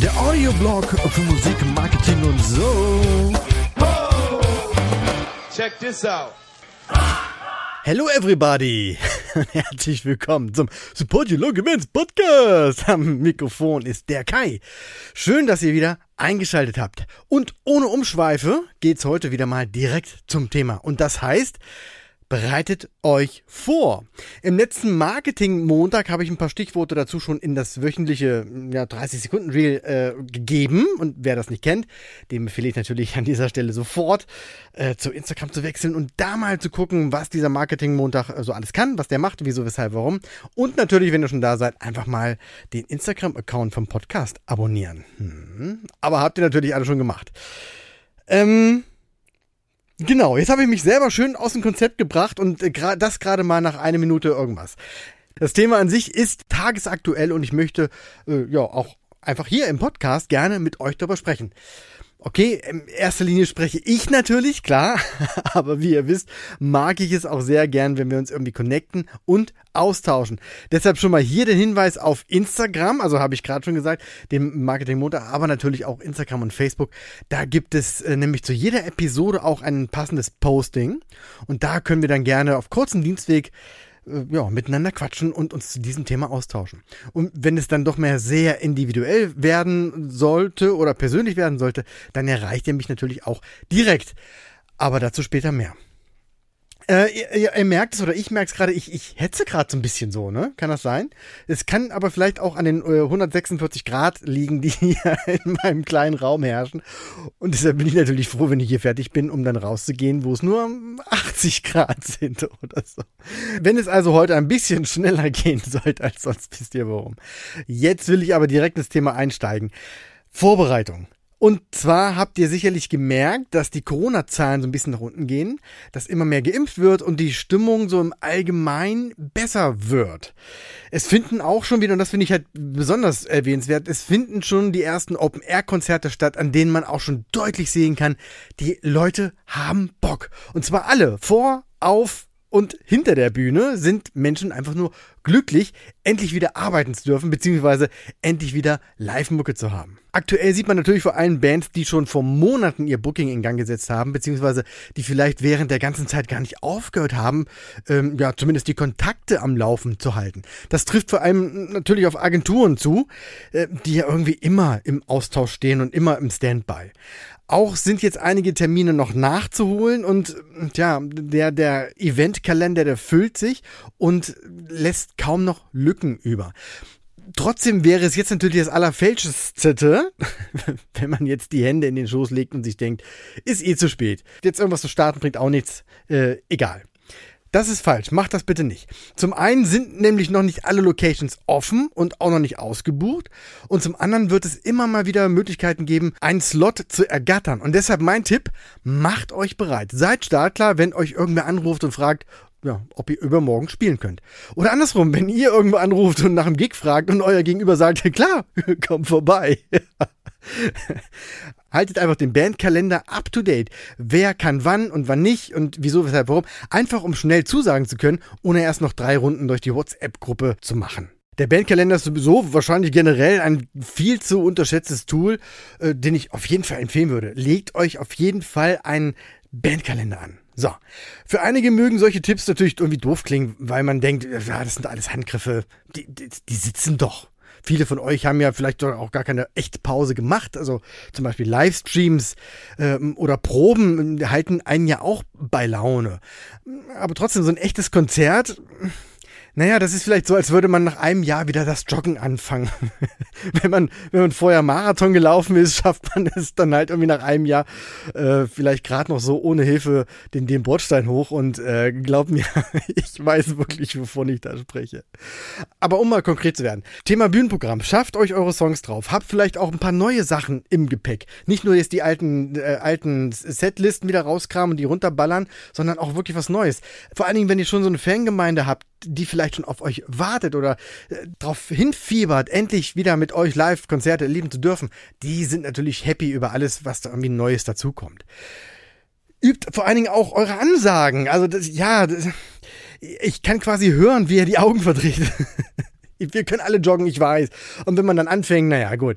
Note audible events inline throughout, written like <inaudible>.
Der Audioblog für Musik, Marketing und so. Check this out. Hello everybody! <laughs> Herzlich willkommen zum Support Your Local Bands Podcast. Am Mikrofon ist der Kai. Schön, dass ihr wieder eingeschaltet habt. Und ohne Umschweife geht's heute wieder mal direkt zum Thema. Und das heißt, Bereitet euch vor. Im letzten Marketing-Montag habe ich ein paar Stichworte dazu schon in das wöchentliche ja, 30-Sekunden-Reel äh, gegeben. Und wer das nicht kennt, dem empfehle ich natürlich an dieser Stelle sofort äh, zu Instagram zu wechseln und da mal zu gucken, was dieser Marketing-Montag äh, so alles kann, was der macht, wieso, weshalb, warum. Und natürlich, wenn ihr schon da seid, einfach mal den Instagram-Account vom Podcast abonnieren. Hm. Aber habt ihr natürlich alle schon gemacht. Ähm, Genau, jetzt habe ich mich selber schön aus dem Konzept gebracht und äh, das gerade mal nach einer Minute irgendwas. Das Thema an sich ist tagesaktuell und ich möchte äh, ja auch einfach hier im Podcast gerne mit euch darüber sprechen. Okay, in erster Linie spreche ich natürlich, klar, <laughs> aber wie ihr wisst, mag ich es auch sehr gern, wenn wir uns irgendwie connecten und austauschen. Deshalb schon mal hier den Hinweis auf Instagram, also habe ich gerade schon gesagt, dem Marketing Montag, aber natürlich auch Instagram und Facebook. Da gibt es äh, nämlich zu jeder Episode auch ein passendes Posting und da können wir dann gerne auf kurzem Dienstweg äh, ja, miteinander quatschen und uns zu diesem Thema austauschen. Und wenn es dann doch mehr sehr individuell werden sollte oder persönlich werden sollte, dann erreicht ihr mich natürlich auch direkt. Aber dazu später mehr. Äh, ihr, ihr, merkt es oder ich merke es gerade, ich, ich hetze gerade so ein bisschen so, ne? Kann das sein? Es kann aber vielleicht auch an den äh, 146 Grad liegen, die <laughs> hier in meinem kleinen Raum herrschen. Und deshalb bin ich natürlich froh, wenn ich hier fertig bin, um dann rauszugehen, wo es nur 80 Grad sind <laughs> oder so. Wenn es also heute ein bisschen schneller gehen sollte als sonst, wisst ihr warum. Jetzt will ich aber direkt ins Thema einsteigen. Vorbereitung. Und zwar habt ihr sicherlich gemerkt, dass die Corona-Zahlen so ein bisschen nach unten gehen, dass immer mehr geimpft wird und die Stimmung so im Allgemeinen besser wird. Es finden auch schon wieder, und das finde ich halt besonders erwähnenswert, es finden schon die ersten Open-Air-Konzerte statt, an denen man auch schon deutlich sehen kann, die Leute haben Bock. Und zwar alle, vor, auf, und hinter der Bühne sind Menschen einfach nur glücklich, endlich wieder arbeiten zu dürfen, beziehungsweise endlich wieder Live-Mucke zu haben. Aktuell sieht man natürlich vor allem Bands, die schon vor Monaten ihr Booking in Gang gesetzt haben, beziehungsweise die vielleicht während der ganzen Zeit gar nicht aufgehört haben, ähm, ja, zumindest die Kontakte am Laufen zu halten. Das trifft vor allem natürlich auf Agenturen zu, äh, die ja irgendwie immer im Austausch stehen und immer im Standby. Auch sind jetzt einige Termine noch nachzuholen und ja, der, der Eventkalender, der füllt sich und lässt kaum noch Lücken über. Trotzdem wäre es jetzt natürlich das Allerfälscheste, <laughs> wenn man jetzt die Hände in den Schoß legt und sich denkt, ist eh zu spät. Jetzt irgendwas zu starten bringt auch nichts. Äh, egal. Das ist falsch. Macht das bitte nicht. Zum einen sind nämlich noch nicht alle Locations offen und auch noch nicht ausgebucht. Und zum anderen wird es immer mal wieder Möglichkeiten geben, einen Slot zu ergattern. Und deshalb mein Tipp, macht euch bereit. Seid startklar, wenn euch irgendwer anruft und fragt, ja, ob ihr übermorgen spielen könnt. Oder andersrum, wenn ihr irgendwo anruft und nach einem Gig fragt und euer Gegenüber sagt, <laughs> klar, <laughs> komm vorbei. <laughs> Haltet einfach den Bandkalender up to date. Wer kann wann und wann nicht und wieso, weshalb, warum. Einfach um schnell zusagen zu können, ohne erst noch drei Runden durch die WhatsApp-Gruppe zu machen. Der Bandkalender ist sowieso wahrscheinlich generell ein viel zu unterschätztes Tool, äh, den ich auf jeden Fall empfehlen würde. Legt euch auf jeden Fall einen Bandkalender an. So. Für einige mögen solche Tipps natürlich irgendwie doof klingen, weil man denkt, ja, das sind alles Handgriffe. Die, die, die sitzen doch. Viele von euch haben ja vielleicht auch gar keine echte Pause gemacht. Also zum Beispiel Livestreams ähm, oder Proben halten einen ja auch bei Laune. Aber trotzdem, so ein echtes Konzert naja, das ist vielleicht so, als würde man nach einem Jahr wieder das Joggen anfangen. <laughs> wenn man, wenn man vorher Marathon gelaufen ist, schafft man es dann halt irgendwie nach einem Jahr äh, vielleicht gerade noch so ohne Hilfe den, den Bordstein hoch und äh, glaub mir, <laughs> ich weiß wirklich, wovon ich da spreche. Aber um mal konkret zu werden. Thema Bühnenprogramm. Schafft euch eure Songs drauf. Habt vielleicht auch ein paar neue Sachen im Gepäck. Nicht nur jetzt die alten, äh, alten Setlisten wieder rauskramen und die runterballern, sondern auch wirklich was Neues. Vor allen Dingen, wenn ihr schon so eine Fangemeinde habt, die vielleicht schon auf euch wartet oder äh, darauf hinfiebert, endlich wieder mit euch Live-Konzerte erleben zu dürfen, die sind natürlich happy über alles, was da irgendwie Neues dazukommt. Übt vor allen Dingen auch eure Ansagen. Also das, ja, das, ich kann quasi hören, wie er die Augen verdreht. <laughs> Wir können alle joggen, ich weiß. Und wenn man dann anfängt, naja, gut.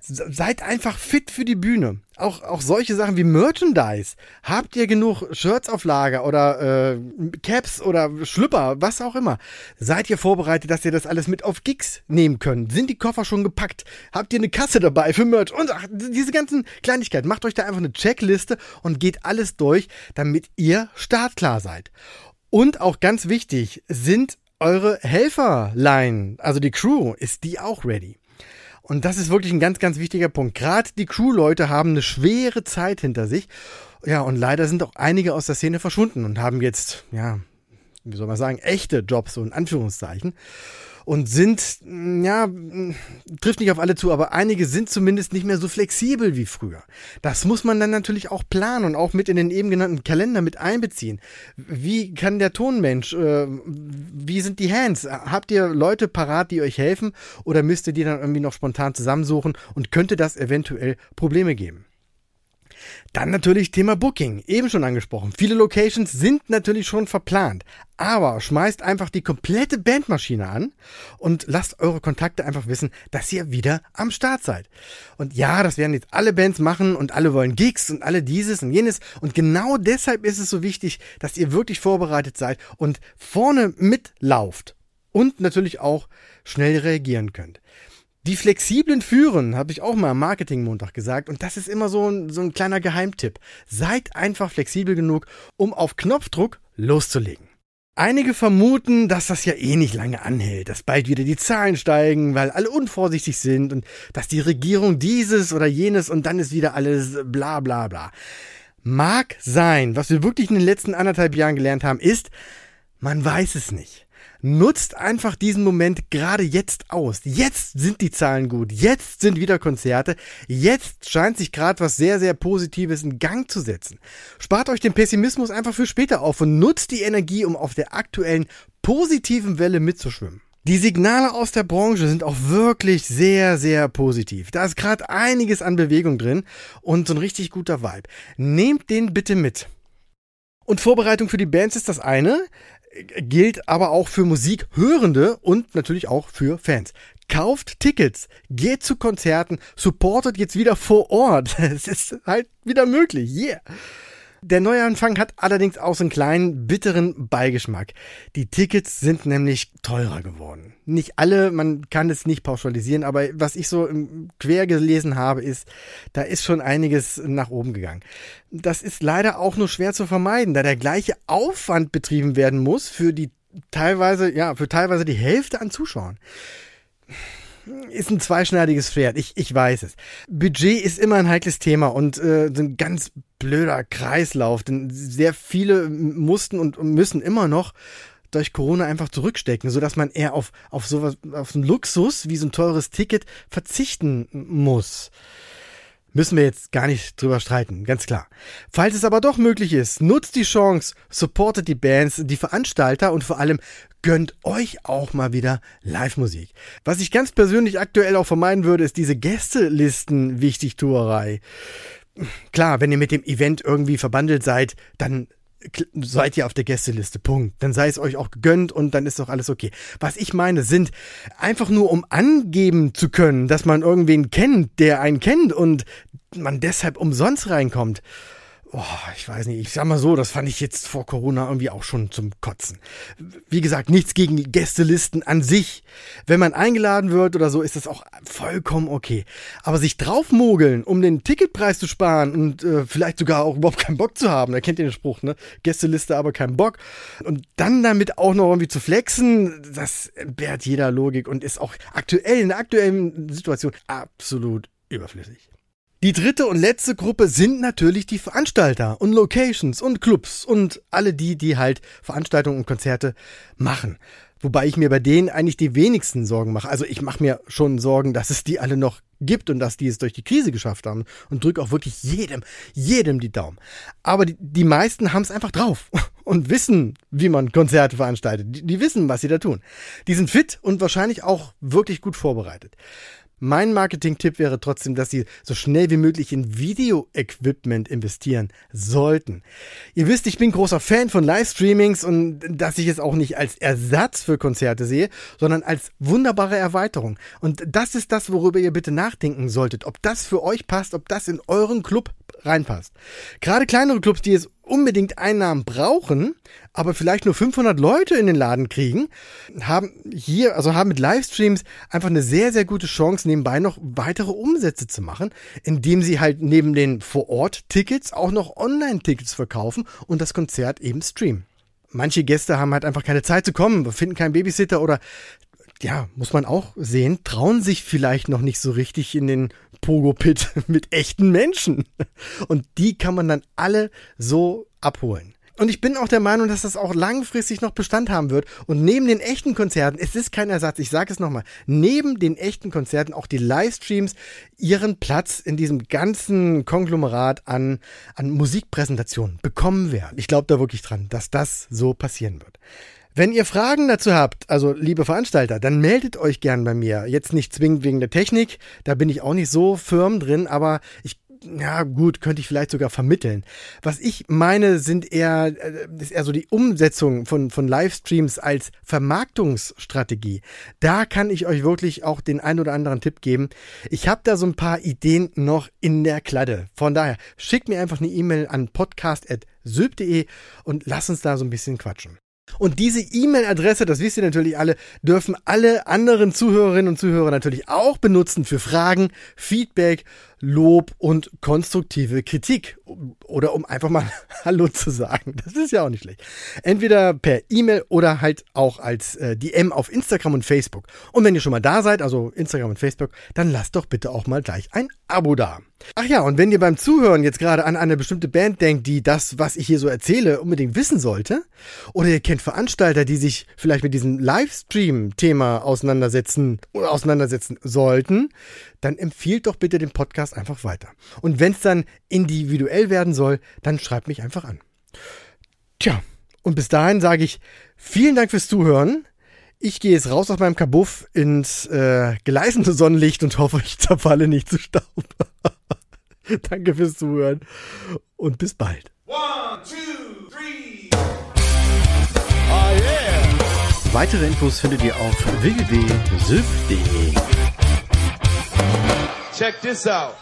Seid einfach fit für die Bühne. Auch, auch solche Sachen wie Merchandise. Habt ihr genug Shirts auf Lager oder äh, Caps oder Schlüpper, was auch immer? Seid ihr vorbereitet, dass ihr das alles mit auf Gigs nehmen könnt? Sind die Koffer schon gepackt? Habt ihr eine Kasse dabei für Merch? Und ach, diese ganzen Kleinigkeiten. Macht euch da einfach eine Checkliste und geht alles durch, damit ihr startklar seid. Und auch ganz wichtig, sind eure Helferlein, also die Crew, ist die auch ready? Und das ist wirklich ein ganz, ganz wichtiger Punkt. Gerade die Crew-Leute haben eine schwere Zeit hinter sich. Ja, und leider sind auch einige aus der Szene verschwunden und haben jetzt, ja, wie soll man sagen, echte Jobs, so in Anführungszeichen und sind, mm, ja, mm, trifft nicht auf alle zu, aber einige sind zumindest nicht mehr so flexibel wie früher. Das muss man dann natürlich auch planen und auch mit in den eben genannten Kalender mit einbeziehen. Wie kann der Tonmensch, äh, wie sind die Hands? Habt ihr Leute parat, die euch helfen oder müsst ihr die dann irgendwie noch spontan zusammensuchen und könnte das eventuell Probleme geben? Dann natürlich Thema Booking, eben schon angesprochen. Viele Locations sind natürlich schon verplant, aber schmeißt einfach die komplette Bandmaschine an und lasst eure Kontakte einfach wissen, dass ihr wieder am Start seid. Und ja, das werden jetzt alle Bands machen und alle wollen Gigs und alle dieses und jenes und genau deshalb ist es so wichtig, dass ihr wirklich vorbereitet seid und vorne mitlauft und natürlich auch schnell reagieren könnt. Die flexiblen führen, habe ich auch mal am Marketing-Montag gesagt. Und das ist immer so ein, so ein kleiner Geheimtipp. Seid einfach flexibel genug, um auf Knopfdruck loszulegen. Einige vermuten, dass das ja eh nicht lange anhält, dass bald wieder die Zahlen steigen, weil alle unvorsichtig sind und dass die Regierung dieses oder jenes und dann ist wieder alles bla bla bla. Mag sein, was wir wirklich in den letzten anderthalb Jahren gelernt haben, ist, man weiß es nicht. Nutzt einfach diesen Moment gerade jetzt aus. Jetzt sind die Zahlen gut. Jetzt sind wieder Konzerte. Jetzt scheint sich gerade was sehr, sehr Positives in Gang zu setzen. Spart euch den Pessimismus einfach für später auf und nutzt die Energie, um auf der aktuellen positiven Welle mitzuschwimmen. Die Signale aus der Branche sind auch wirklich sehr, sehr positiv. Da ist gerade einiges an Bewegung drin und so ein richtig guter Vibe. Nehmt den bitte mit. Und Vorbereitung für die Bands ist das eine gilt aber auch für Musikhörende und natürlich auch für Fans. Kauft Tickets, geht zu Konzerten, supportet jetzt wieder vor Ort. <laughs> Es ist halt wieder möglich. Yeah. Der Neuanfang hat allerdings auch so einen kleinen bitteren Beigeschmack. Die Tickets sind nämlich teurer geworden. Nicht alle, man kann es nicht pauschalisieren, aber was ich so quer gelesen habe, ist, da ist schon einiges nach oben gegangen. Das ist leider auch nur schwer zu vermeiden, da der gleiche Aufwand betrieben werden muss für die teilweise, ja, für teilweise die Hälfte an Zuschauern ist ein zweischneidiges Pferd. Ich, ich weiß es. Budget ist immer ein heikles Thema und äh, ein ganz blöder Kreislauf, denn sehr viele mussten und müssen immer noch durch Corona einfach zurückstecken, so dass man eher auf, auf sowas, auf einen Luxus wie so ein teures Ticket verzichten muss. Müssen wir jetzt gar nicht drüber streiten, ganz klar. Falls es aber doch möglich ist, nutzt die Chance, supportet die Bands, die Veranstalter und vor allem gönnt euch auch mal wieder Live-Musik. Was ich ganz persönlich aktuell auch vermeiden würde, ist diese Gästelisten-Wichtigtuerei. Klar, wenn ihr mit dem Event irgendwie verbandelt seid, dann seid ihr auf der Gästeliste. Punkt. Dann sei es euch auch gegönnt und dann ist doch alles okay. Was ich meine, sind einfach nur, um angeben zu können, dass man irgendwen kennt, der einen kennt und man deshalb umsonst reinkommt oh, ich weiß nicht, ich sag mal so, das fand ich jetzt vor Corona irgendwie auch schon zum Kotzen. Wie gesagt, nichts gegen Gästelisten an sich. Wenn man eingeladen wird oder so, ist das auch vollkommen okay. Aber sich draufmogeln, um den Ticketpreis zu sparen und äh, vielleicht sogar auch überhaupt keinen Bock zu haben, da kennt ihr den Spruch, ne? Gästeliste, aber keinen Bock. Und dann damit auch noch irgendwie zu flexen, das entbehrt jeder Logik und ist auch aktuell, in der aktuellen Situation absolut überflüssig. Die dritte und letzte Gruppe sind natürlich die Veranstalter und Locations und Clubs und alle die, die halt Veranstaltungen und Konzerte machen. Wobei ich mir bei denen eigentlich die wenigsten Sorgen mache. Also ich mache mir schon Sorgen, dass es die alle noch gibt und dass die es durch die Krise geschafft haben und drücke auch wirklich jedem, jedem die Daumen. Aber die, die meisten haben es einfach drauf <laughs> und wissen, wie man Konzerte veranstaltet. Die, die wissen, was sie da tun. Die sind fit und wahrscheinlich auch wirklich gut vorbereitet. Mein Marketing-Tipp wäre trotzdem, dass Sie so schnell wie möglich in Video-Equipment investieren sollten. Ihr wisst, ich bin großer Fan von Livestreamings und dass ich es auch nicht als Ersatz für Konzerte sehe, sondern als wunderbare Erweiterung. Und das ist das, worüber ihr bitte nachdenken solltet, ob das für euch passt, ob das in euren Club reinpasst. Gerade kleinere Clubs, die es unbedingt Einnahmen brauchen, aber vielleicht nur 500 Leute in den Laden kriegen, haben hier, also haben mit Livestreams einfach eine sehr, sehr gute Chance, nebenbei noch weitere Umsätze zu machen, indem sie halt neben den Vor-Ort-Tickets auch noch Online-Tickets verkaufen und das Konzert eben streamen. Manche Gäste haben halt einfach keine Zeit zu kommen, finden keinen Babysitter oder ja, muss man auch sehen, trauen sich vielleicht noch nicht so richtig in den Pogo-Pit <laughs> mit echten Menschen. Und die kann man dann alle so abholen. Und ich bin auch der Meinung, dass das auch langfristig noch Bestand haben wird. Und neben den echten Konzerten, es ist kein Ersatz, ich sage es nochmal, neben den echten Konzerten auch die Livestreams ihren Platz in diesem ganzen Konglomerat an, an Musikpräsentationen bekommen werden. Ich glaube da wirklich dran, dass das so passieren wird. Wenn ihr Fragen dazu habt, also liebe Veranstalter, dann meldet euch gern bei mir. Jetzt nicht zwingend wegen der Technik, da bin ich auch nicht so firm drin, aber ich ja gut, könnte ich vielleicht sogar vermitteln. Was ich meine, sind eher, äh, ist eher so die Umsetzung von, von Livestreams als Vermarktungsstrategie. Da kann ich euch wirklich auch den ein oder anderen Tipp geben. Ich habe da so ein paar Ideen noch in der Kladde. Von daher, schickt mir einfach eine E-Mail an podcast.sylp.de und lasst uns da so ein bisschen quatschen. Und diese E-Mail-Adresse, das wisst ihr natürlich alle, dürfen alle anderen Zuhörerinnen und Zuhörer natürlich auch benutzen für Fragen, Feedback, Lob und konstruktive Kritik. Oder um einfach mal <laughs> Hallo zu sagen. Das ist ja auch nicht schlecht. Entweder per E-Mail oder halt auch als äh, DM auf Instagram und Facebook. Und wenn ihr schon mal da seid, also Instagram und Facebook, dann lasst doch bitte auch mal gleich ein Abo da. Ach ja, und wenn ihr beim Zuhören jetzt gerade an eine bestimmte Band denkt, die das, was ich hier so erzähle, unbedingt wissen sollte, oder ihr kennt Veranstalter, die sich vielleicht mit diesem Livestream-Thema auseinandersetzen, auseinandersetzen sollten, dann empfiehlt doch bitte den Podcast einfach weiter. Und wenn es dann individuell werden soll, dann schreibt mich einfach an. Tja, und bis dahin sage ich vielen Dank fürs Zuhören. Ich gehe jetzt raus aus meinem Kabuff ins äh, gleißende Sonnenlicht und hoffe, ich zerfalle nicht zu Staub. <laughs> Danke fürs Zuhören und bis bald. One, two, three. Oh yeah. Weitere Infos findet ihr auf www.syf.de. Check this out.